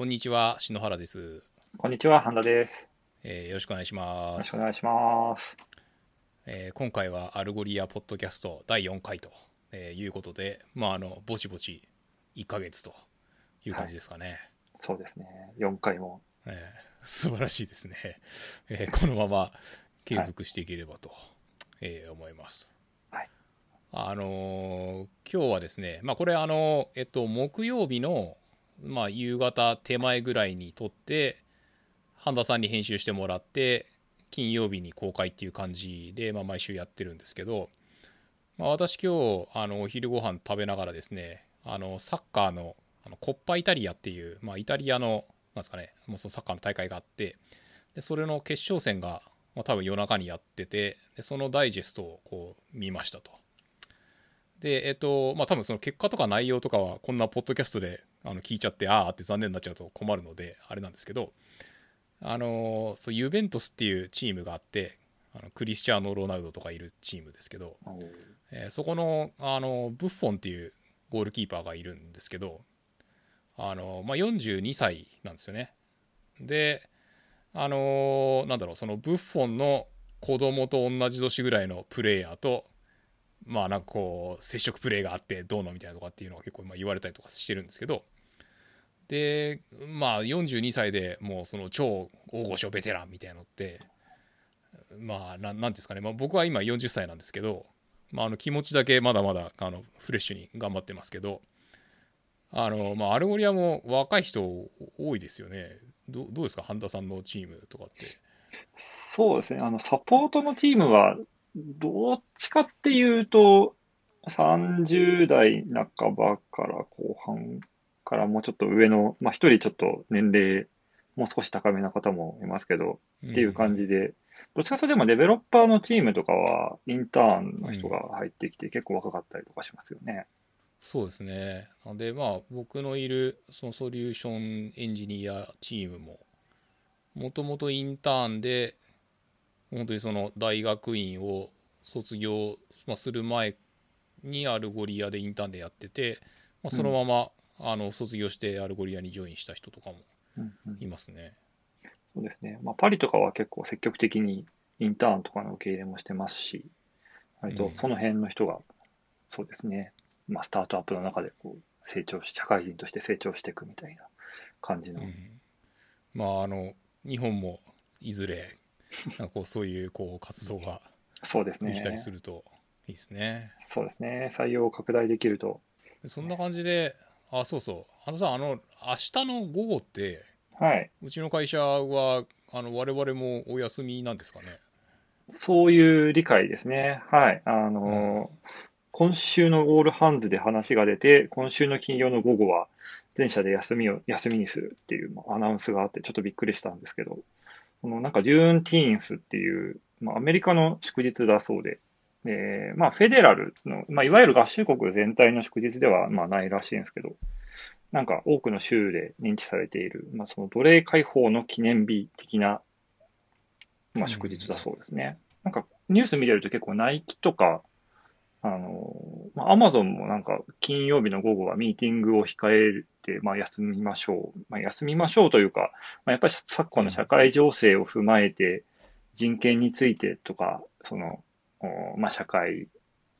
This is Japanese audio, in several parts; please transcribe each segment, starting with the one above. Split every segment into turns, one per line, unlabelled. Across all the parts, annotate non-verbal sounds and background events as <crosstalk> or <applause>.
こんにちは、篠原です。
こんにちは、半田です。
えーよろしくお願いします。
よろしくお願いします。
えー今回は Algolia ポッドキャスト第4回と、えーいうことで、まあ、あの、ぼちぼち1ヶ月という感じですかね。
そうですね。4回も。
えー素晴らしいですね。<laughs> えーこのまま継続していければと、えー思います。
はい
あのー今日はですね、まあ、これあの、えっと、木曜日の、まあ、夕方手前ぐらいに撮って半田さんに編集してもらって金曜日に公開っていう感じで、まあ、毎週やってるんですけど、まあ、私今日あのお昼ご飯食べながらですねあのサッカーのあのコッパイタリアっていう、まあ、イタリアのなんですかねもうそのサッカーの大会があってでそれの決勝戦が、まあ、多分夜中にやっててでそのダイジェストをこう見ましたと。でえっとまあ多分その結果とか内容とかはこんなポッドキャストであの聞いちゃってああって残念になっちゃうと困るのであれなんですけどあのそうユベントスっていうチームがあってあのクリスチャーノ・ロナウドとかいるチームですけど、えーそこのあのブッフォンっていうゴールキーパーがいるんですけどあの、まあ、42歳なんですよね。であのなんだろうそのブッフォンの子供と同じ年ぐらいのプレイヤーとまあなんかこう接触プレーがあってどうのみたいなとかっていうのが結構まあ言われたりとかしてるんですけど。でまあ42歳でもうその超大御所ベテランみたいなのってまあなんなんていうんですかね、まあ、僕は今40歳なんですけど、まあ、あの気持ちだけまだまだあのフレッシュに頑張ってますけどあの、まあ、 Algolia も若い人多いですよね。どどうですか？半田さんのチームとかって。
そうですね。あの、サポートのチームは、どっちかっていうと、30代半ばから後半からもうちょっと上の、まあ一人ちょっと年齢、もう少し高めな方もいますけど、っていう感じで、どっちかというとでもデベロッパーのチームとかは、インターンの人が入ってきて結構若かったりとかしますよね。
そうですね。でまあ僕のいるそのソリューションエンジニアチームももともとインターンで本当にその大学院を卒業まあする前に Algolia でインターンでやってて、まあ、そのまま、あの卒業して Algolia にジョインした人とかも
うんうん
いますね。
そうですね。まあ、パリとかは結構積極的にインターンとかの受け入れもしてますし、割
うん
とその辺の人が、そうですね、まあ、スタートアップの中でこう成長し、社会人として成長していくみたいな感じの。
うんまああの日本もいずれ <laughs> なんかこうそういうこう活動が
そうですね
でき。たりするといいですね。
そうですね。採用を拡大できると。
でそんな感じで、あ、そうそう、花さん、あの、明日の午後って、
はい。
うちの会社は、あの、我々もお休みなんですかね？
そういう理解ですね。はい。あの、今週のオールハンズで話が出て、今週の金曜の午後は全社で休みを、休みにするっていうまあアナウンスがあって、ちょっとびっくりしたんですけど、このなんかジューンティーンスっていう、まあ、アメリカの祝日だそうで、でまあ、フェデラルの、まあ、いわゆる合衆国全体の祝日ではまあないらしいんですけど、なんか多くの州で認知されている、まあ、その奴隷解放の記念日的な、まあ、祝日だそうですね。なんかニュース見てると結構ナイキとか、あの、アマゾンもなんか金曜日の午後はミーティングを控えて、まあ、休みましょう。まあ、休みましょうというか、まあ、やっぱり昨今の社会情勢を踏まえて、人権についてとか、その、まあ、社会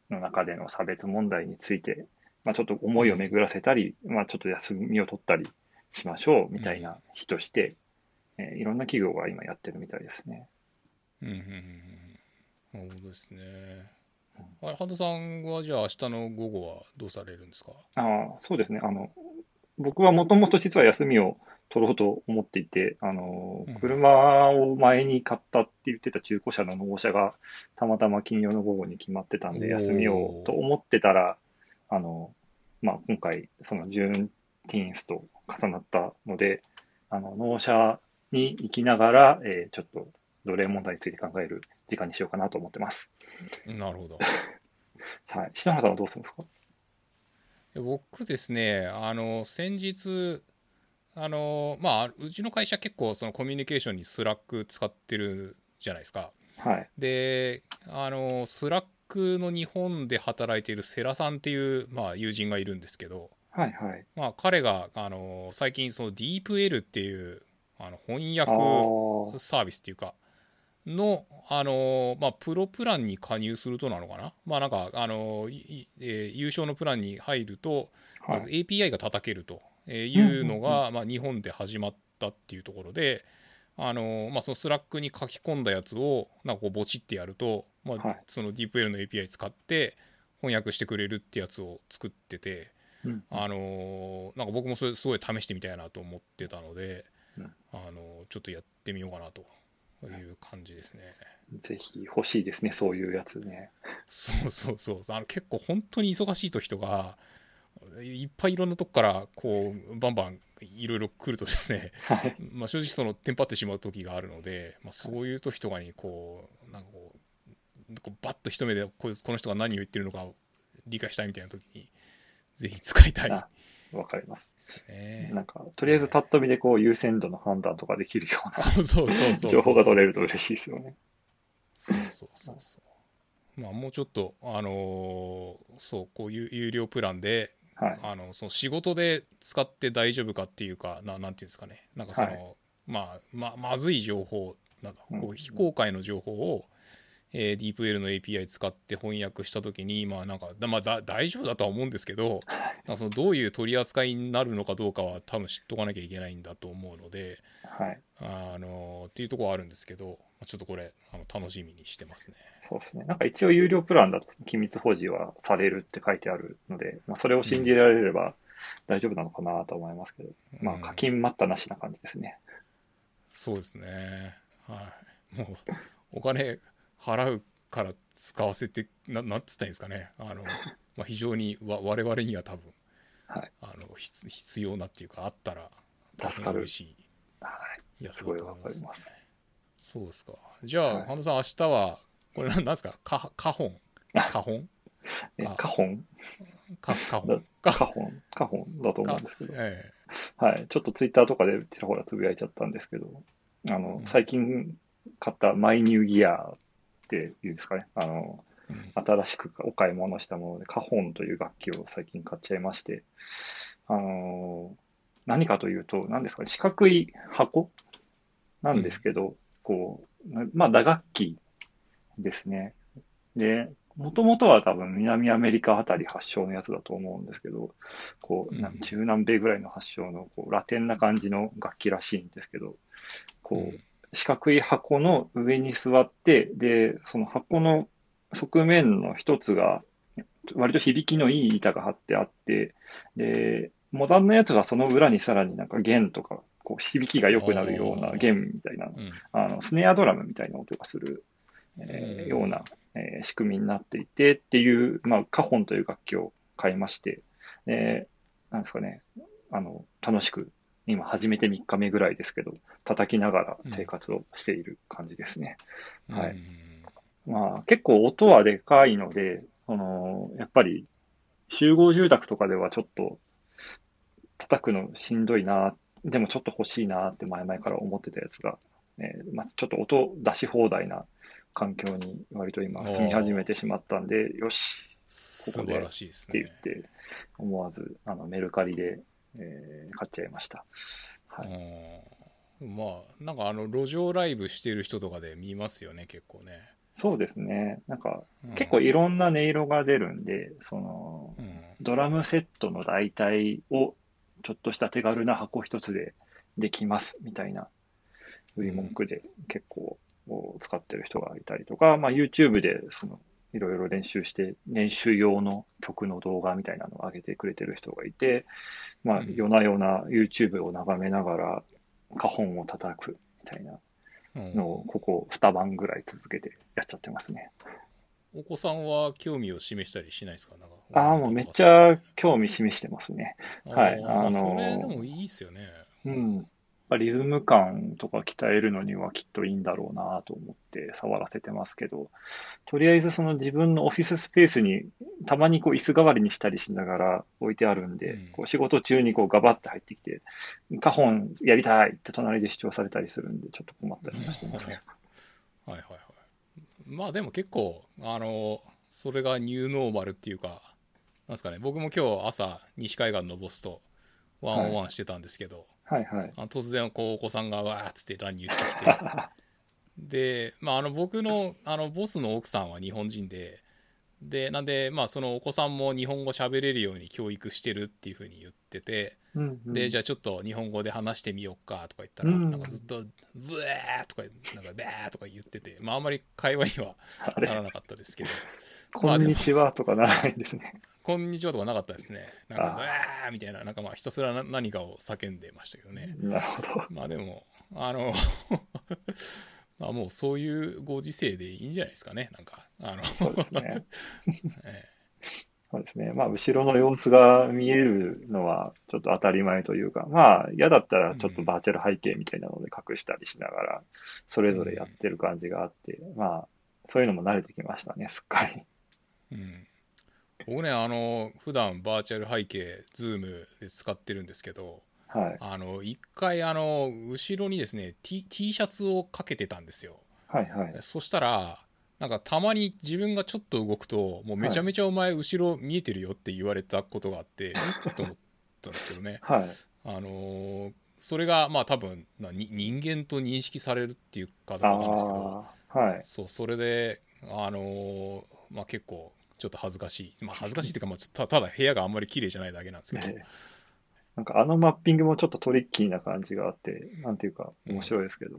の中での差別問題について、まあ、ちょっと思いを巡らせたり、まあ、ちょっと休みを取ったりしましょうみたいな日として、えーいろんな企業が今やってるみたいですね。
うん、うんうん。なるほどですね。あれ、半田さんは、じゃあ、明日の午後はどうされるんですか？
ああ、そうですね。あの、僕はもともと実は休みを取ろうと思っていて、あの
うん、
車を前に買ったって言ってた中古車の納車がたまたま金曜の午後に決まってたんで、休みをと思ってたら、あの、まあ、今回、その Juneteenth と重なったので、あの、納車に行きながら、えーちょっと奴隷問題について考える時間にしようかなと思ってます。
なるほど。<laughs>
はい。篠原さんはどうするんですか？
僕ですね、あの、先日、あの、まあ、うちの会社結構、そのコミュニケーションに Slack 使ってるじゃないですか。
はい。
であの Slack の日本で働いている世良さんっていう、まあ、友人がいるんですけど
はいはい。
まあ、彼があの最近その DeepL っていうあの翻
あ
訳
あ、
サービスっていうかのあの、まあ、プロプランに加入するとなのかな？まあなんかあの、えー有償のプランに入ると、まあ
はい
API が叩けるというの
うん
が、まあ、日本で始まったっていうところであの、まあ、その Slack に書き込んだやつをなんかこうボチってやると、まあ
はい。
その DeepL の API 使って翻訳してくれるってやつを作ってて。
うん。
あのーなんか僕もそれすごい試してみたいなと思ってたので、
うん。
あのーちょっとやってみようかなという感じですね。
ぜひ欲しいですね、そういうやつね。
そうそうそうあの結構本当に忙しい時とかいっぱいいろんなとこからこうバンバンいろいろ来るとですね、
はい。
まあ、正直そのテンパってしまう時があるので、まあ、そういう時とかにこうなんかこうこうバッと一目でこいつこの人が何を言ってるのかを理解したいみたいな時にぜひ使いたい
わかります。
すね。
なんか、とりあえずパッと見でこう優先度の判断とかできるような情報が取れると嬉しいですよね。
そうそうそうそう。まあもうちょっとあのーそうこういう有料プランで、
はい。
あのその仕事で使って大丈夫かっていうかななんていうんですかねなんかその、
はい
まあままずい情報なんかこ
うん
う非公開の情報を、えー、DeepL の API 使って翻訳した時にまあなんかだまあだ大丈夫だとは思うんですけどなんかそのどういう取り扱いになるのかどうかは多分知っとかなきゃいけないんだと思うので。
はい。
あのっていうところはあるんですけど、まあちょっとこれあの楽しみにしてますね。
そうですね。なんか一応有料プランだと機密保持はされるって書いてあるので、まあ、それを信じられれば大丈夫なのかなと思いますけど、ま
うん
あ課金待ったなしな感じですね。
そうですね。はい。もうお金払うから使わせてななんつったらいいんですかね。あの <laughs> まあ非常にわ我々には多分
はい。
あの必必要なっていうかあったら
助かる
嬉し
はい。
いやつだ
すごい
と思います、ね
わかります。
そうですか。じゃあ、
はい
半田さん明日はこれなんなんですか？かカホンカホン
え、
あ
カホン
かカホンか
カホンカホンだと思うんですけど。
え
はい。ちょっとツイッターとかでちらほらつぶやいちゃったんですけど、あの
う、ん
最近買ったマイニューギアっていうんですかね。あの、新しくお買い物したもので、カホンという楽器を最近買っちゃいまして、あのー何かというと、何ですかね、四角い箱なんですけど、こう、なまあ、打楽器ですね。で、もともとは多分南アメリカあたり発祥のやつだと思うんですけど、こう、中南米ぐらいの発祥のこうラテンな感じの楽器らしいんですけど、こう、
うん
四角い箱の上に座って、で、その箱の側面の一つが、割と響きのいい板が張ってあって、で、モダンなやつはその裏にさらになんか弦とか、こう響きが良くなるような弦みたいな、
うん。
あの、スネアドラムみたいな音がする、えー
うん
ような、えー仕組みになっていてっていう、まあ、カホンという楽器を買いまして、えーなんですかね、あの、楽しく、今始めて3日目ぐらいですけど、叩きながら生活をしている感じですね。はい
うん
まあ、結構音はでかいので、その、やっぱり集合住宅とかではちょっと叩くのしんどいな、でもちょっと欲しいなって前々から思ってたやつが、えーまあ、ちょっと音出し放題な環境に割と今住み始めてしまったんで、よし
素晴らしいです
って
ね
言。って、思わずあのメルカリで、えー買っちゃいました。はい。
うんまあなんかあの路上ライブしてる人とかで見ますよね結構ね、
そうですね。なんか
うん
結構いろんな音色が出るんで、その、
うん
ドラムセットの代替をちょっとした手軽な箱一つでできますみたいな売り文句で結構使ってる人がいたりとか、まあ、YouTube でそのいろいろ練習して練習用の曲の動画みたいなのを上げてくれてる人がいて、まあ、
うん
夜な夜な YouTube を眺めながら花本を叩くみたいな
うん
のをここ2晩ぐらい続けてやっちゃってますね。
お子さんは興味を示したりしないですか？なんか
ああ、もうめっちゃ興味示してますね。はい
あ
のー
それでもいいですよね
うん。リズム感とか鍛えるのにはきっといいんだろうなと思って触らせてますけど、とりあえずその自分のオフィススペースにたまにこう椅子代わりにしたりしながら置いてあるんで、
うん。
こう仕事中にこうガバッて入ってきて、カホンやりたいって隣で主張されたりするんで、ちょっと困ったりもしてます。ね。
はいはいはい。まあでも結構あのそれがニューノーマルっていうかなんですかね。僕も今日朝西海岸のボスとワンオンワンしてたんですけど、
はいはい。
あの突然こうお子さんがわーっつって乱入してきて <laughs> で、まあ、あの僕のあのボスの奥さんは日本人ででなんで、まあ、そのお子さんも日本語喋れるように教育してるっていうふうに言ってて
うんうん
でじゃあちょっと日本語で話してみようかとか言ったら、
うん
なんかずっと「ブエー!」とかなんか「ベー!」とか言ってて、まあ、あんまり会話にはならなかったですけど <laughs>
こんにちはとかならないんですね。
「こんにちは」とかなかったですねなんか「
あ
ブエー!」みたいななんかまあひたすらな何かを叫んでましたけどね
なるほど。
まあでもあのまあもうそういうご時世でいいんじゃないですかねなんかあの、
そうですね。<laughs>
え
そうですね。まあ、後ろの様子が見えるのはちょっと当たり前というか、まあ、嫌だったらちょっとバーチャル背景みたいなので隠したりしながら、それぞれやってる感じがあって、まあ、そういうのも慣れてきましたね、すっかり。
うん、僕ねあの普段バーチャル背景 Zoom で使ってるんですけど
はい。
あの一回あの後ろにですね T, T シャツをかけてたんですよ
はいはい。
そしたらなんかたまに自分がちょっと動くともうめちゃめちゃお前後ろ見えてるよって言われたことがあって、うんと思ったんですけどね <laughs>
はい。
あのーそれがまあ多分なに人間と認識されるっていうかんですけど
はい。
そうそれであのーまあ結構ちょっと恥ずかしいまあ恥ずかしいっていうか、まあ、ちょっとたただ部屋があんまり綺麗じゃないだけなんですけど、
ねなんかあのマッピングもちょっとトリッキーな感じがあって、なんていうか面白いですけど、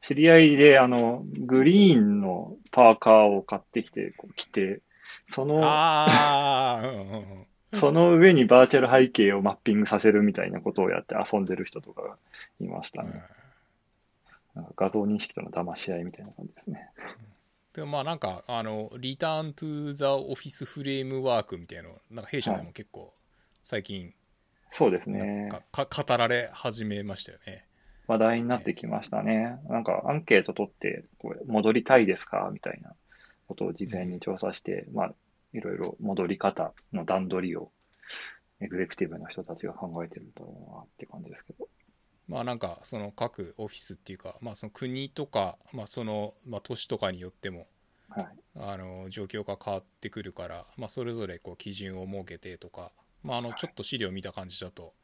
知り合いであの、グリーンのパーカーを買ってきて、こう着て、その、<laughs> その上にバーチャル背景をマッピングさせるみたいなことをやって遊んでる人とかがいましたね。なんか画像認識との騙し合いみたいな感じですね。
でもまあなんかあのリターントゥザオフィスフレームワークみたいなのなんか弊社でも結構最近
そうですね。
かか語られ始めましたよね。
話題になってきましたね。なんかアンケート取って、これ戻りたいですか？みたいなことを事前に調査して、まあ、いろいろ戻り方の段取りを、エグゼクティブの人たちが考えてるんだろうなって感じですけど。
まあなんかその各オフィスっていうか、まあ、その国とか、まあそのまあ、都市とかによっても
はい。
あの状況が変わってくるから、まあ、それぞれこう基準を設けてとか、まあ、あのちょっと資料見た感じだと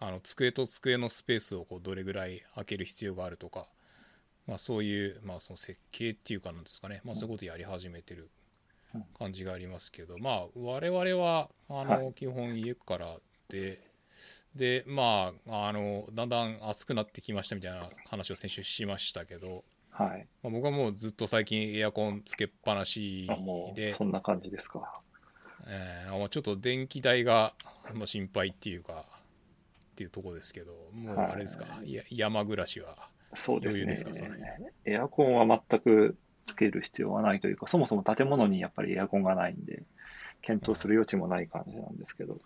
あの机と机のスペースをこうどれぐらい空ける必要があるとか、まあ、そういう、まあ、その設計っていうかなんですかね、まあ、そういうことやり始めてる
うん
感じがありますけど、まあ我々はあ
は
の基本家からで、でまああのだんだん暑くなってきましたみたいな話を先週しましたけど、
はい。
まあ、僕はもうずっと最近エアコンつけっぱなしで、
そんな感じですか。
えーまあちょっと電気代が、まあ、心配っていうかっていうところですけどもう
はい
あれですか、い。や山暮らしは
そうですね。エアコンは全くつける必要はないというか、そもそも建物にやっぱりエアコンがないんで、検討する余地もない感じなんですけど、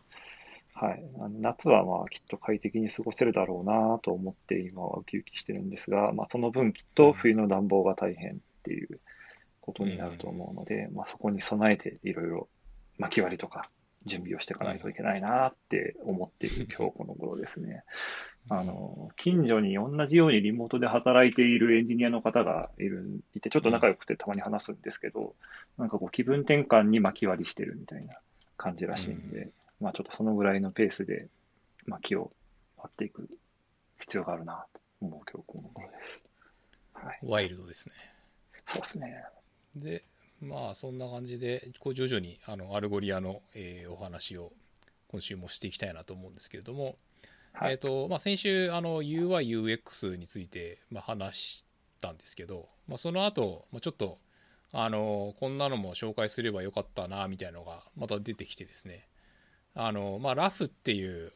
はい。あの夏はまあきっと快適に過ごせるだろうなと思って今はウキウキしてるんですが、まあその分きっと冬の暖房が大変っていうことになると思うので、まあそこに備えていろいろ巻き割りとか準備をしていかないといけないなって思っている <laughs> 今日この頃ですね。あの、近所に同じようにリモートで働いているエンジニアの方がいる、いて、ちょっと仲良くてたまに話すんですけど、なんかこう気分転換に巻き割りしてるみたいな感じらしいんで、まあちょっとそのぐらいのペースで巻きを割っていく必要があるなと思う今日この頃です。はい。
ワイルドですね
そうですね。
でまあそんな感じでこう徐々にあの Algolia の、えーお話を今週もしていきたいなと思うんですけれども、
はい。
えーとまあ、先週あの UIUX について、まあ、話したんですけど、まあ、その後、まあちょっとあのこんなのも紹介すればよかったなみたいなのがまた出てきてですね。あの、まあ、ラフっていう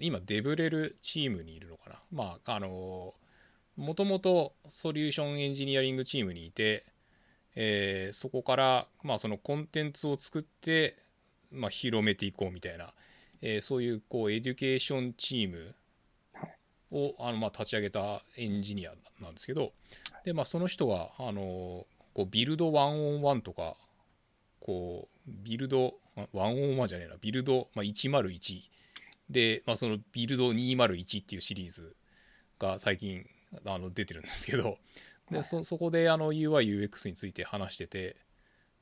今デブレルチームにいるのかな。まああのもともとソリューションエンジニアリングチームにいて、えーそこから、まあ、そのコンテンツを作って、まあ、広めていこうみたいな、えーそういうこう Education チームをあの、まあ、立ち上げたエンジニアなんですけどで、まあ、その人があのこう Build 101とかこう Build あ101じゃねえな Build、まあ、101で、まあ、そのビルド201っていうシリーズが最近あの出てるんですけどでそそこであの UIUX について話してて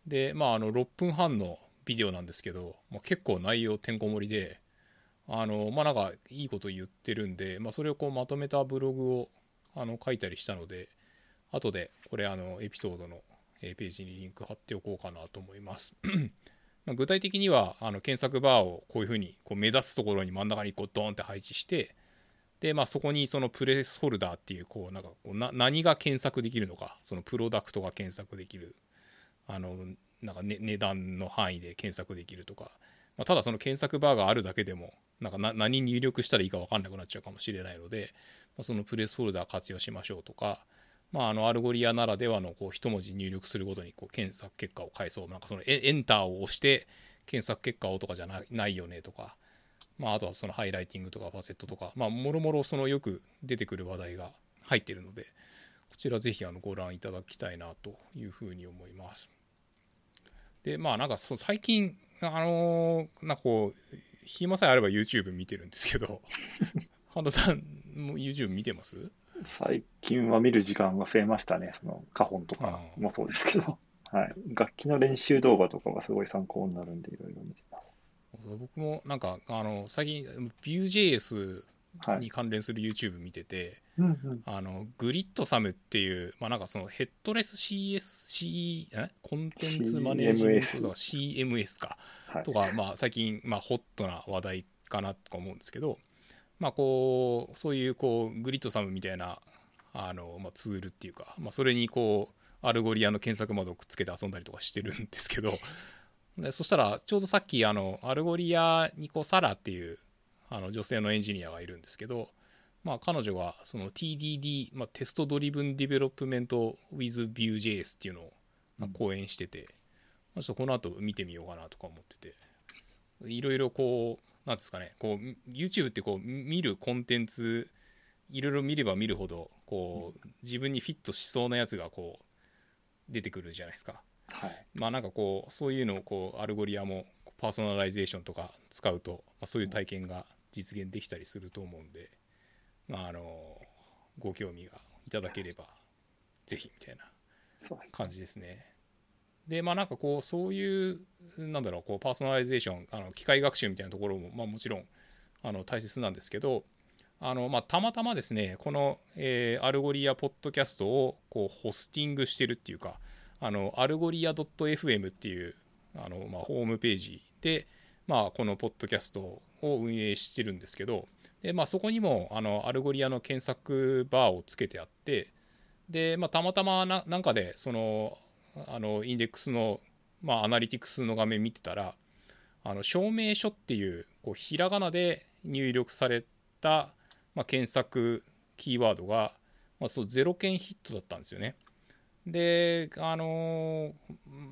でまああの6分半のビデオなんですけど、まあ、結構内容てんこ盛りであのまあなんかいいこと言ってるんで、まあ、それをこうまとめたブログをあの書いたりしたので後でこれあのエピソードのページにリンク貼っておこうかなと思います。<clears throat> ま具体的にはあの検索バーをこういうふうにこう目立つところに真ん中にこうドーンって配置してで、まあ、そこにそのプレースホルダーっていうこうなんかこうな何が検索できるのかそのプロダクトが検索できるあのなんか、ね、値段の範囲で検索できるとか、まあ、ただその検索バーがあるだけでもなんか何入力したらいいか分かんなくなっちゃうかもしれないので、まあ、そのプレースホルダー活用しましょうとか、まあ、あのアルゴリアならではのこう一文字入力するごとにこう検索結果を返そう。なんかそのエンターを押して検索結果をとかじゃないよねとかまあ、あとはそのハイライティングとかファセットとか、まあ、もろもろそのよく出てくる話題が入っているので、こちらぜひあのご覧いただきたいなというふうに思います。で、まあなんかそ最近、あのー、なんかこう、暇さえあれば YouTube 見てるんですけど、<laughs> 半田さんも YouTube 見てます？
最近は見る時間が増えましたね。その花本とかもそうですけど、はい。楽器の練習動画とかがすごい参考になるんでいろいろ見て。
僕もなんかあの最近 Vue.js に関連する YouTube 見てて、
はい、
あの Gridsome っていうまあなんかそのヘッドレス CSC え？コンテンツマネジメントとか CMS か、はい、とかまあ最近まあホットな話題かなとか思うんですけどまあこうそういうこう Gridsome みたいなあの、まあ、ツールっていうか、まあ、それにこうアルゴリアの検索窓をくっつけて遊んだりとかしてるんですけどでそしたらちょうどさっきあのアルゴリアにこうサラっていうあの女性のエンジニアがいるんですけど、まあ、彼女がその TDD、まあ、 Test Driven Development with Vue.js っていうのをま講演してて、うん、ちょっとこの後見てみようかなとか思ってて。いろいろこうなんですかねこう YouTube ってこう見るコンテンツいろいろ見れば見るほどこう自分にフィットしそうなやつがこう出てくるじゃないですか。
はい、
まあなんかこうそういうのをこうアルゴリアもパーソナライゼーションとか使うと、まあ、そういう体験が実現できたりすると思うんで、まあ、あのご興味がいただければぜひみたいな感じですね。でまあなんかこうそういうなんだろうこうパーソナライゼーションあの機械学習みたいなところも、まあ、もちろんあの大切なんですけどあの、まあ、たまたまですねこの、えー、アルゴリアポッドキャストをこうホスティングしてるっていうかあのアルゴリア .fm っていうあの、まあ、ホームページで、まあ、このポッドキャストを運営してるんですけどで、まあ、そこにもあのアルゴリアの検索バーをつけてあってで、まあ、たまたまななんかでそのあのインデックスの、まあ、アナリティクスの画面見てたらあの証明書っていうこうひらがなで入力された、まあ、検索キーワードが、まあ、そう0件ヒットだったんですよね。であの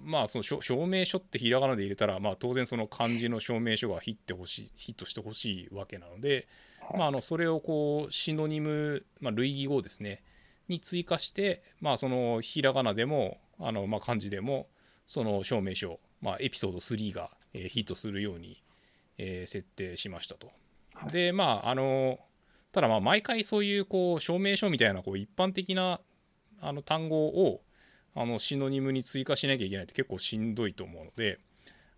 まあその証明書ってひらがなで入れたら、まあ、当然その漢字の証明書がヒットほしいヒットしてほしいわけなので、まあ、あのそれをこうシノニム、まあ、類義語ですねに追加して、まあ、そのひらがなでもあの、まあ、漢字でもその証明書、まあ、エピソード3が、えー、ヒットするように、えー、設定しましたと。はい、でまああのただまあ毎回そういうこう証明書みたいなこう一般的なあの単語をあのシノニムに追加しなきゃいけないって結構しんどいと思うので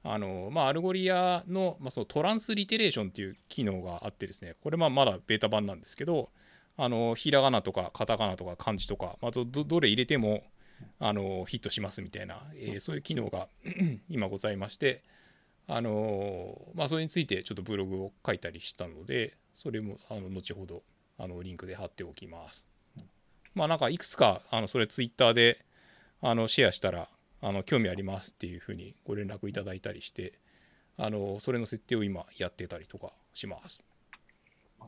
あの、まあ、アルゴリアの,、まあその Transliteration っていう機能があってですねこれまあまだベータ版なんですけどあのひらがなとかカタカナとか漢字とか、まあ、どどれ入れてもあのヒットしますみたいな、えー、そういう機能が <clears throat> 今ございましてあのまあ、それについてちょっとブログを書いたりしたのでそれもあの後ほどあのリンクで貼っておきます。まあなんかいくつかあのそれツイッターであのシェアしたらあの興味ありますっていうふうにご連絡いただいたりしてあのそれの設定を今やってたりとかします。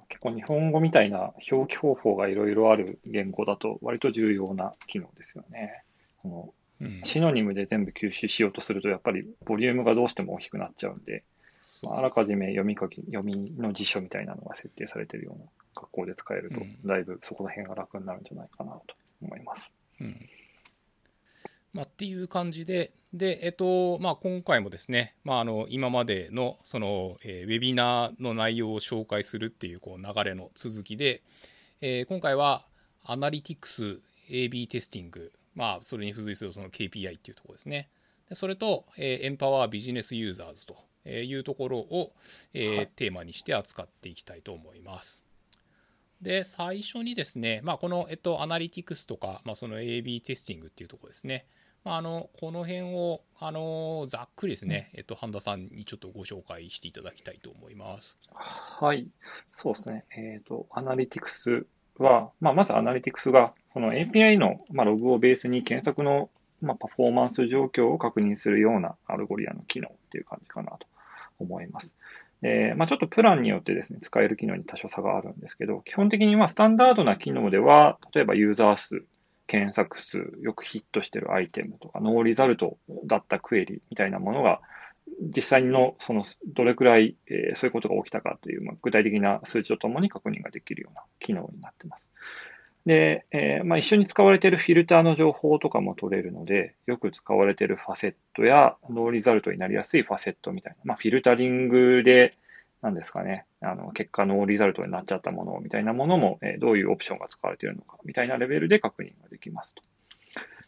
結構日本語みたいな表記方法がいろいろある言語だと割と重要な機能ですよね。このシノニムで全部吸収しようとするとやっぱりボリュームがどうしても大きくなっちゃうんで、あらかじめ読み書き読みの辞書みたいなのが設定されているような学校で使えると、だいぶそこら辺が楽になるんじゃないかなと思います。
うんまあ、っていう感じで、で、えっと、まあ、今回もですね、まあ、あの、今までの、その、えー、ウェビナーの内容を紹介するっていう、こう、流れの続きで、えー、今回は、アナリティクス AB テスティング、まあ、それに付随するその KPI っていうところですね。それと、えー、エンパワービジネスユーザーズというところを、えテーマにして扱っていきたいと思います。で、最初にですね、まあ、この、えっと、アナリティクスとか、まあ、その AB テスティングっていうところですね。まあ、あのこの辺をあのざっくりですね、えっと、半田さんにちょっとご紹介していただきたいと思います。
はい、そうですね。えっ、ー、と、アナリティクスは、まあ、まずアナリティクスが、その API の、まあ、ログをベースに検索の、まあ、パフォーマンス状況を確認するようなアルゴリアの機能っていう感じかなと思います。えー、まあ、ちょっとプランによってですね、使える機能に多少差があるんですけど、基本的にはスタンダードな機能では、例えばユーザー数、検索数、よくヒットしてるアイテムとか、 No Result だったクエリみたいなものが、実際の、その、どれくらい、え、そういうことが起きたかという、ま、具体的な数値とともに確認ができるような機能になっています。で、えー、まあ、一緒に使われているフィルターの情報とかも取れるので、よく使われているファセットやノーリザルトになりやすいファセットみたいな、まあ、フィルタリングで、なんですかね、あの、結果ノーリザルトになっちゃったものみたいなものも、えー、どういうオプションが使われているのかみたいなレベルで確認ができますと。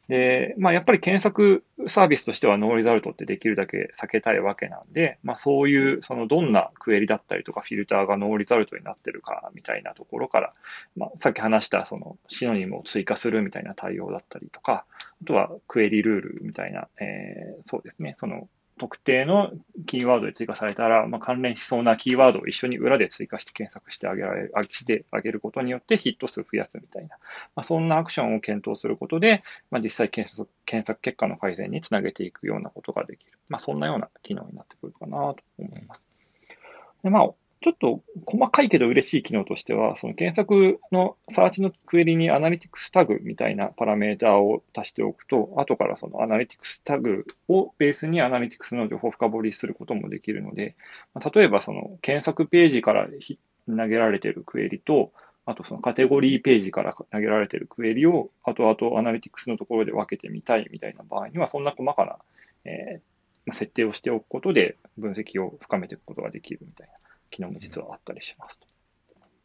で、まあ、やっぱり検索サービスとしてはノーリザルトってできるだけ避けたいわけなんで、まあ、そういう、そのどんなクエリだったりとかフィルターがノーリザルトになってるかみたいなところから、まあ、さっき話したそのシノニムを追加するみたいな対応だったりとか、あとはクエリルールみたいな、えー、そうですね、その特定のキーワードで追加されたら、まあ、関連しそうなキーワードを一緒に裏で追加して検索してあげられる、してあげることによってヒット数を増やすみたいな、まあ、そんなアクションを検討することで、まあ、実際検索検索結果の改善につなげていくようなことができる。まあ、そんなような機能になってくるかなと思います。でまあ、ちょっと細かいけど嬉しい機能としては、その検索のサーチのクエリにアナリティクスタグみたいなパラメーターを足しておくと、後からそのアナリティクスタグをベースにアナリティクスの情報を深掘りすることもできるので、例えばその検索ページから投げられているクエリと、あとそのカテゴリーページから投げられているクエリを、後々アナリティクスのところで分けてみたいみたいな場合には、そんな細かな、えー、設定をしておくことで分析を深めていくことができるみたいな。機能も実はあったりしますと。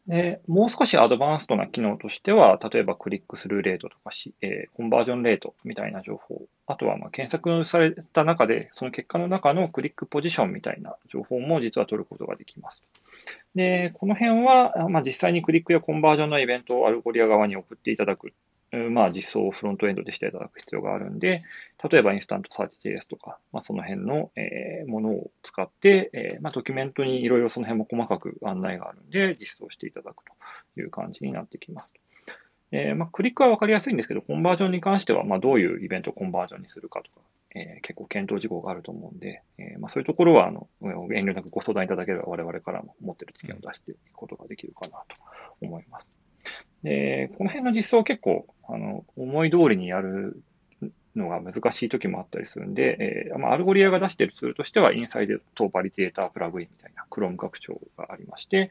で、もう少しアドバンストな機能としては、例えばクリックスルーレートとかし、えー、コンバージョンレートみたいな情報、あとはまあ検索された中で、その結果の中のクリックポジションみたいな情報も実は取ることができます。で、この辺は、まあ、実際にクリックやコンバージョンのイベントをアルゴリア側に送っていただくまあ、実装をフロントエンドでしていただく必要があるんで、例えばインスタントサーチ JS とか、まあ、その辺の、えー、ものを使って、えー、まあ、ドキュメントにいろいろその辺も細かく案内があるんで、実装していただくという感じになってきます。えー、まあ、クリックはわかりやすいんですけど、コンバージョンに関しては、まあ、どういうイベントをコンバージョンにするかとか、えー、結構検討事項があると思うんで、えー、まあ、そういうところは、あの、遠慮なくご相談いただければ我々からも持ってる知見を出していくことができるかなと思います。で、この辺の実装結構、あの、思い通りにやるのが難しい時もあったりするんで、えー、ま、アルゴリアが出しているツールとしては、 Insights Validator プラグインみたいな Chrome 拡張がありまして、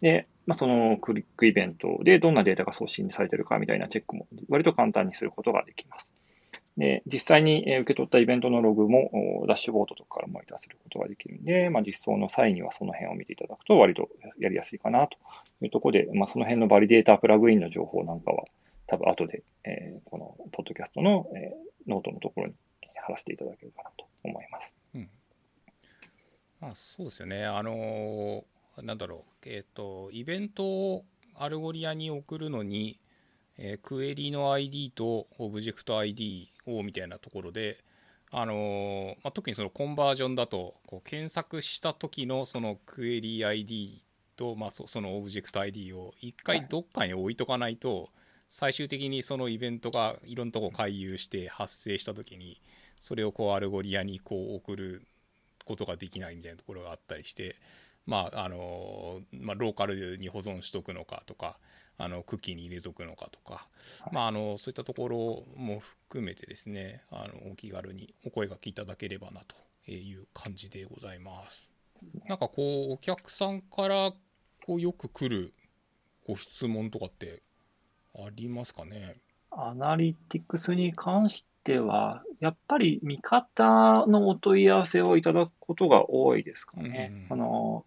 で、まあ、そのクリックイベントでどんなデータが送信されているかみたいなチェックも割と簡単にすることができます。で、実際に受け取ったイベントのログもダッシュボードとかからモニターすることができるんで、まあ、実装の際にはその辺を見ていただくと割とやりやすいかなというところで、まあ、その辺の Validator プラグインの情報なんかは多分後で、えー、このポッドキャストの、えー、ノートのところに貼らせていただけるかなと思います。うん
まあ、そうですよね。あのー、なんだろう、えっ、と、イベントをアルゴリアに送るのに、えー、クエリの ID とオブジェクト ID をみたいなところで、あのー、まあ、特にそのコンバージョンだとこう検索した時のそのクエリ ID と、まあ、そそのオブジェクト ID を一回どっかに置いとかないと、最終的にそのイベントがいろんなとこ回遊して発生した時にそれをこうアルゴリアにこう送ることができないみたいなところがあったりしてまああのまあ、ローカルに保存しとくのかとかあのクッキーに入れとくのかとか、まあ、あのそういったところも含めてですねあのお気軽にお声がけいただければなという感じでございます。なんかこうお客さんからこうよく来るご質問とかってありますかね？
アナリティクスに関しては、やっぱり見方のお問い合わせをいただくことが多いですかね。うん、あの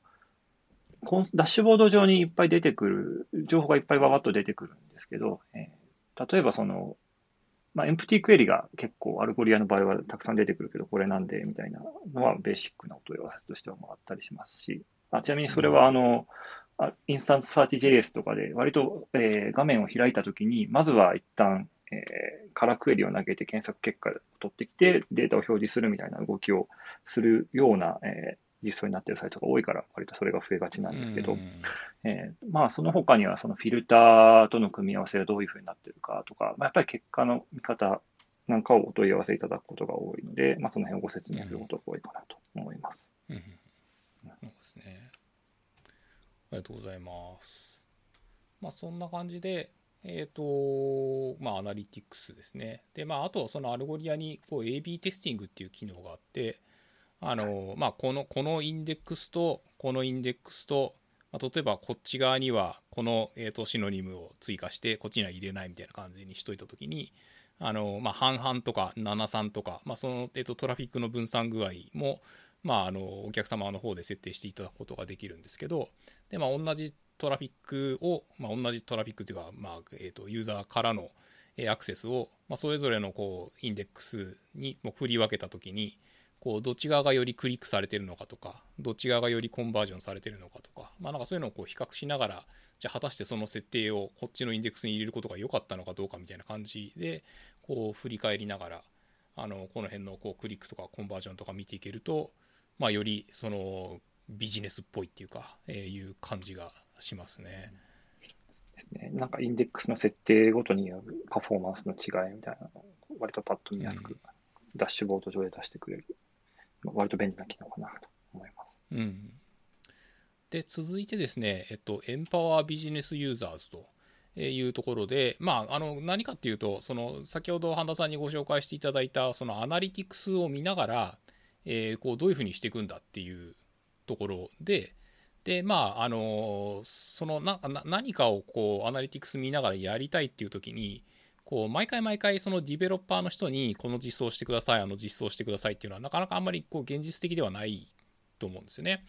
ダッシュボード上にいっぱい出てくる、情報がいっぱいわわっと出てくるんですけど、えー、例えばその、まあ、 empty query が結構 Algolia の場合はたくさん出てくるけど、これなんでみたいなのはベーシックなお問い合わせとしてはもらったりしますし、あちなみにそれはあの、 InstantSearch JS とかで割と、えー、画面を開いたときに、まずは一旦、えー、カラークエリを投げて検索結果を取ってきてデータを表示するみたいな動きをするような、えー、実装になっているサイトが多いから、割とそれが増えがちなんですけど、えー、まあ、その他には、そのフィルターとの組み合わせがどういうふうになっているかとか、まあ、やっぱり結果の見方なんかをお問い合わせいただくことが多いので、まあ、その辺をご説明することが多いかなと思います。うん、うん、
そうですね。ありがとうございます。まあ、そんな感じで、えっ、ー、と、まあ、アナリティクスですね。で、まあ、あと、その Algolia に、こう、AB テスティングっていう機能があって、あの、まあ、この、このインデックスと、このインデックスと、まあ、例えばこっち側にはこの、えー、とシノニムを追加してこっちには入れないみたいな感じにしといた時にあの、まあ、半々とか73とか、まあ、その、えー、とトラフィックの分散具合も、まあ、あのお客様の方で設定していただくことができるんですけどで、まあ、同じトラフィックを、まあ、同じトラフィックというか、まあえー、とユーザーからのアクセスを、まあ、それぞれのこうインデックスにも振り分けた時に、こうどっち側がよりクリックされてるのかとかどっち側がよりコンバージョンされてるのかとかまあなんかそういうのをこう比較しながらじゃあ果たしてその設定をこっちのインデックスに入れることが良かったのかどうかみたいな感じでこう振り返りながらあのこの辺のこうクリックとかコンバージョンとか見ていけるとまあよりそのビジネスっぽいっていうか、えー、いう感じがしますね。
ですね。なんかインデックスの設定ごとによるパフォーマンスの違いみたいな割とパッと見やすく、ダッシュボード上で出してくれる割と便利な機能かなと思います。
うん、で続いてですね、えっと、エンパワービジネスユーザーズというところで、まあ、あの何かっていうとその先ほど半田さんにご紹介していただいたそのアナリティクスを見ながら、えー、こうどういうふうにしていくんだっていうところで。でまああのそのな何かをこうアナリティクス見ながらやりたいっていう時にこう毎回毎回そのディベロッパーの人にこの実装してくださいあの実装してくださいっていうのはなかなかあんまりこう現実的ではないと思うんですよね。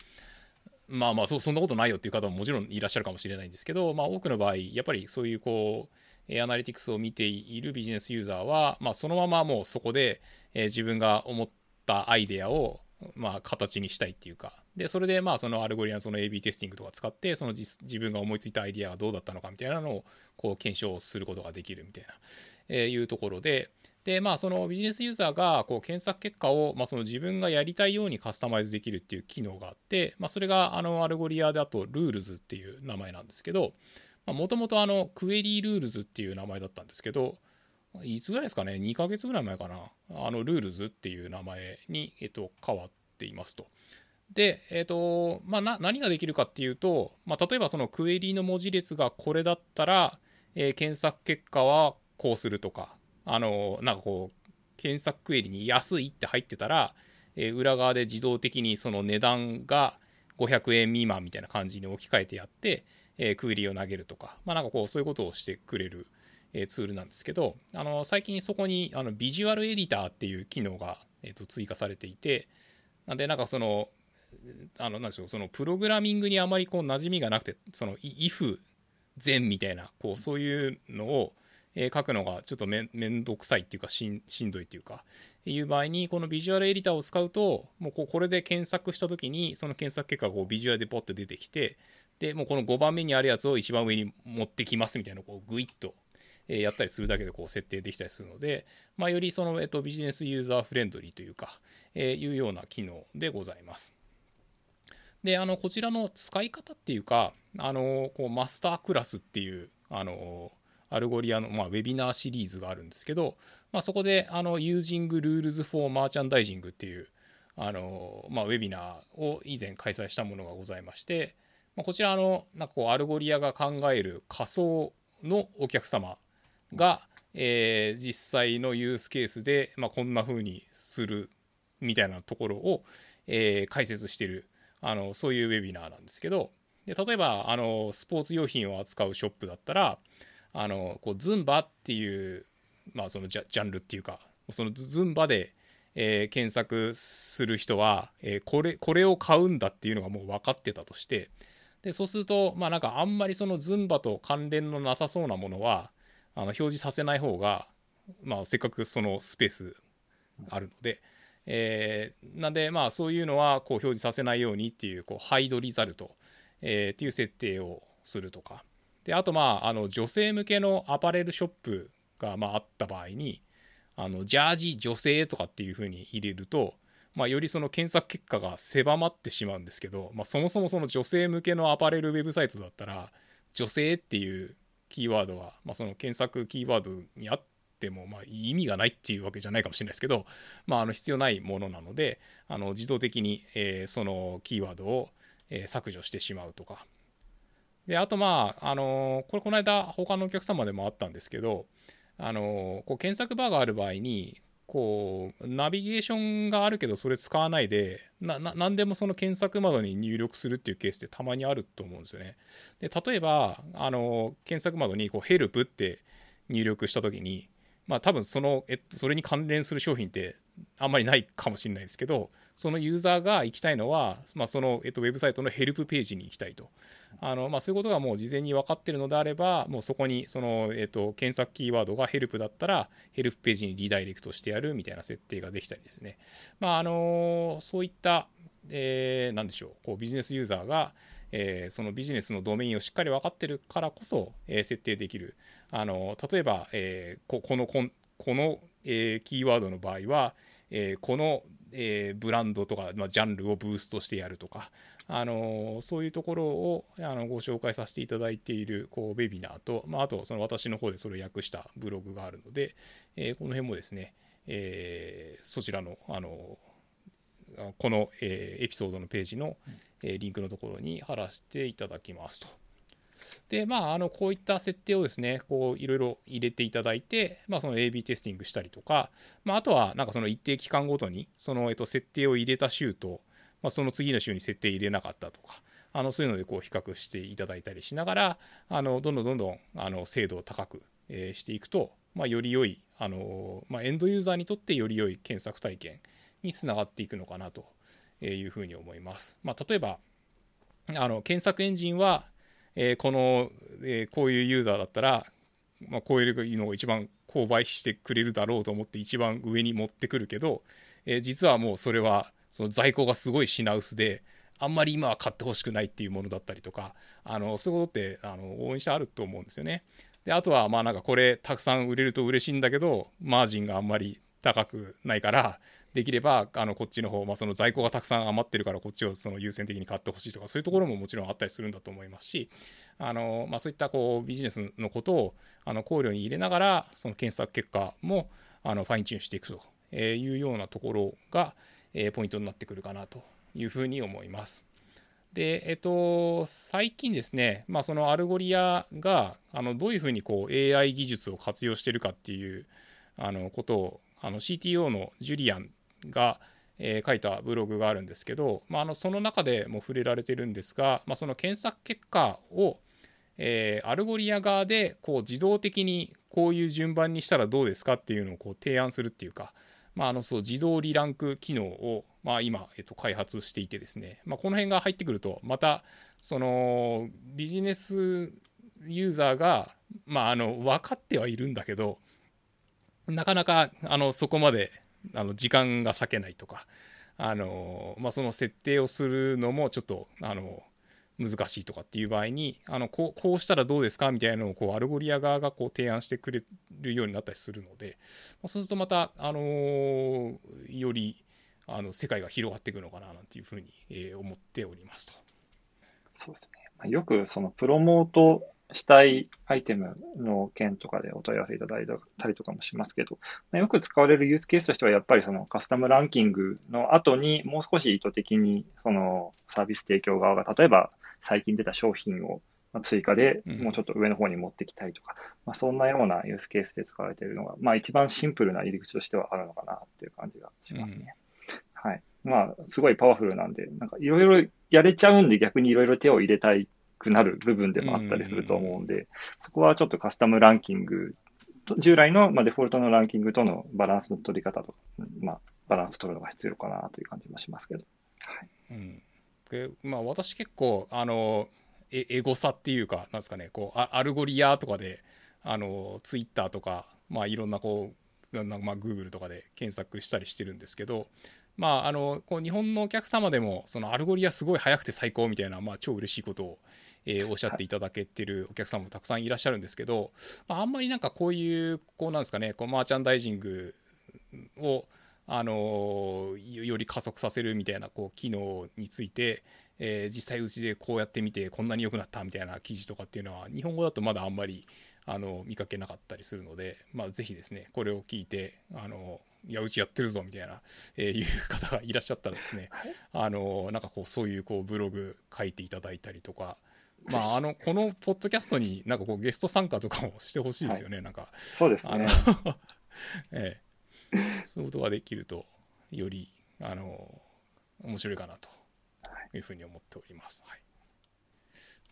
まあまあそそんなことないよっていう方ももちろんいらっしゃるかもしれないんですけど、まあ、多くの場合やっぱりそういうこうアナリティクスを見ているビジネスユーザーは、まあ、そのままもうそこで、え自分が思ったアイデアをまあ、形にしたいっていうか。でそれでまあその Algolia のその AB テスティングとか使ってその自分が思いついたアイディアがどうだったのかみたいなのをこう検証することができるみたいな、えー、いうところで。でまあそのビジネスユーザーがこう検索結果を、まあ、その自分がやりたいようにカスタマイズできるっていう機能があって、まあ、それがあの Algolia だと Rules っていう名前なんですけどもともとあの Query Rules っていう名前だったんですけどいつぐらいですかね？2ヶ月ぐらい前かなあの Rules っていう名前に、えっと、変わっていますと。で、えっ、と、まあ、何ができるかっていうと、まあ、例えばそのクエリの文字列がこれだったら、えー、検索結果はこうするとか、あの、なんかこう、検索クエリに安いって入ってたら、えー、裏側で自動的にその値段が500円未満みたいな感じに置き換えてやって、えー、クエリを投げるとか、まあ、なんかこう、そういうことをしてくれる、えー、ツールなんですけど、あの、最近そこに、あの、ビジュアルエディターっていう機能が、えー、と追加されていて、なんで、なんかその、あの、なんでしょう、そのプログラミングにあまりこう馴染みがなくて、その if 前みたいな、こう、そういうのを、えー、書くのがちょっとめんどくさいっていうかしんしんどいっていうかいう場合にこのビジュアルエディターを使うともうここれで検索した時にその検索結果がこうビジュアルでポッと出てきてでもうこの5番目にあるやつを一番上に持ってきますみたいなこうグイッとえやったりするだけでこう設定できたりするので、まあ、よりその、えっと、ビジネスユーザーフレンドリーというか、えー、いうような機能でございます。で、あの、こちらの使い方っていうか、あの、こう Masterclass っていう、あの、 Algolia の、まあ、ウェビナーシリーズがあるんですけど、まあ、そこで、あの、Using Rules for Merchandising っていう、あの、まあ、ウェビナーを以前開催したものがございまして、まあ、こちらの、なんかこう、 Algolia が考える仮想のお客様が、えー、実際のユースケースで、まあ、こんな風にするみたいなところを、えー、解説してるあのそういうウェビナーなんですけどで例えばあのスポーツ用品を扱うショップだったらあのこうズンバっていう、まあ、そのジャジャンルっていうかそのズンバで、えー、検索する人は、え、これこれを買うんだっていうのがもう分かってたとしてでそうするとまあなんかあんまりそのズンバと関連のなさそうなものはあの表示させない方がまあ、せっかくそのスペースあるので、えー、なんでまあそういうのはこう表示させないようにっていうこうハイドリザルト、えー、っていう設定をするとか。であとまああの女性向けのアパレルショップがまああった場合にあのジャージ女性とかっていうふうに入れると、まあ、よりその検索結果が狭まってしまうんですけど、まあ、そもそもその女性向けのアパレルウェブサイトだったら女性っていうキーワードは、まあ、その検索キーワードにあってもまあ意味がないっていうわけじゃないかもしれないですけど、まあ、あの必要ないものなのであの自動的に、え、そのキーワードを、えー、削除してしまうとか。であとまあ、あの、これこの間他のお客様でもあったんですけど、あのこう検索バーがある場合にこうナビゲーションがあるけどそれ使わないでな何でもその検索窓に入力するっていうケースってたまにあると思うんですよね。で例えばあの検索窓にこうヘルプって入力した時にまあ多分その、えっと、それに関連する商品ってあんまりないかもしれないですけどそのユーザーが行きたいのは、まあ、その、えっと、ウェブサイトのヘルプページに行きたいと。あのまあ、そういうことがもう事前に分かってるのであれば、もうそこにその、えっと、検索キーワードがヘルプだったら、ヘルプページにリダイレクトしてやるみたいな設定ができたりですね。まああのそういった、えー、なんでしょう、こうビジネスユーザーが、えー、そのビジネスのドメインをしっかり分かってるからこそ、えー、設定できる。あの例えば、えー、ここのこの、えー、キーワードの場合は、えー、この、えー、ブランドとか、まあ、ジャンルをブーストしてやるとか、あのそういうところをあのご紹介させていただいているこうウェビナーと、まあ、あとその私の方でそれを訳したブログがあるので、えー、この辺もですね、えー、そちらのあのこの、えー、エピソードのページの、えリンクのところに貼らせていただきますと。で、まあ、あのこういった設定をですね、こういろいろ入れていただいて、まあ、その AB テスティングしたりとか、まあ、あとはなんかその一定期間ごとに、その、えっと、設定を入れた週と、まあ、その次の週に設定入れなかったとか、あのそういうのでこう比較していただいたりしながら、あのどんどんどんどんあの精度を高く、えー、していくと、まあ、より良い、あのまあ、エンドユーザーにとってより良い検索体験につながっていくのかなというふうに思います。まあ、例えばあの検索エンジンはえ、この、え、こういうユーザーだったら、まあ、こういうのを一番購買してくれるだろうと思って一番上に持ってくるけど、え、実はもうそれはその在庫がすごい品薄であんまり今は買ってほしくないっていうものだったりとかあのそういうことってあの応援してあると思うんですよね。であとはまあなんかこれたくさん売れると嬉しいんだけどマージンがあんまり高くないからできればあのこっちの方、まあ、その在庫がたくさん余ってるからこっちをその優先的に買ってほしいとかそういうところももちろんあったりするんだと思いますしあの、まあ、そういったこうビジネスのことをあの考慮に入れながらその検索結果もあのファインチューンしていくというようなところが、えポイントになってくるかなというふうに思います。で、えっと、最近ですね、まあ、その Algolia があのどういうふうにこう AI 技術を活用してるかっていうあのことをあの CTO のジュリアンが、えー、書いたブログがあるんですけど、まあ、あのその中でも触れられてるんですが、まあ、その検索結果を、えー、 Algolia 側でこう自動的にこういう順番にしたらどうですかっていうのをこう提案するっていうか、まあ、あのそう自動 re-rank 機能を、まあ、今、えっと、開発していてですね、まあ、この辺が入ってくるとまたそのビジネスユーザーが、まあ、あの分かってはいるんだけどなかなかあのそこまであの時間が割けないとかあの、まあ、その設定をするのもちょっとあの難しいとかっていう場合にあのこうこうしたらどうですか？みたいなのをこう Algolia 側がこう提案してくれるようになったりするので、まあ、そうするとまた、あのー、よりあの世界が広がっていくのかななんていうふうに、えー、思っておりますと。
そうですね。よくそのプロモートしたいアイテムの件とかでお問い合わせいただいたりとかもしますけど、よく使われるユースケースとしては、やっぱりそのカスタムランキングの後にもう少し意図的にそのサービス提供側が、例えば最近出た商品を追加でもうちょっと上の方に持ってきたいとか、うん、まあ、そんなようなユースケースで使われているのが、まあ、一番シンプルな入り口としてはあるのかなっていう感じがしますね。うん、はい。まあ、すごいパワフルなんで、なんかいろいろやれちゃうんで逆にいろいろ手を入れたいくなる部分でもあったりすると思うんで、そこはちょっとカスタムランキング、従来の、まあ、デフォルトのランキングとのバランスの取り方と、まあ、バランス取るのが必要かなという感じもしますけど。はい。うん、
でまあ、私結構あのエエゴサっていうかなんですかねこう Algolia とかであのツイッターとか、まあ、いろんなこうなんかまあ Google とかで検索したりしてるんですけど、まあ、あのこう日本のお客様でもその Algolia すごい速くて最高みたいな、まあ、超嬉しいことを、えーおっしゃっていただけてるお客様もたくさんいらっしゃるんですけど、まあ、あんまりなんかこういうこうなんですかねこうマーチャンダイジングをあのよより加速させるみたいなこう機能について、えー実際うちでこうやってみてこんなに良くなったみたいな記事とかっていうのは日本語だとまだあんまりあの見かけなかったりするので、まあ、ぜひですねこれを聞いてあのいやうちやってるぞみたいな、えーいう方がいらっしゃったらですねあのなんかこうそういうこうブログ書いていただいたりとか。<laughs> まあ、あのこのポッドキャストになんかこうゲスト参加とかもしてほしいですよね、なんか
そうですね。、<laughs>
ええ、そういうことができるとよりあの面白いかなというふうに思っております。はい、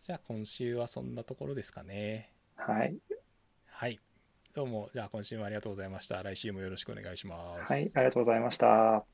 じゃあ今週はそんなところですかね。
はい。
はい。どうも、じゃあ今週もありがとうございました。来週もよろしくお願いします。
はい。ありがとうございました。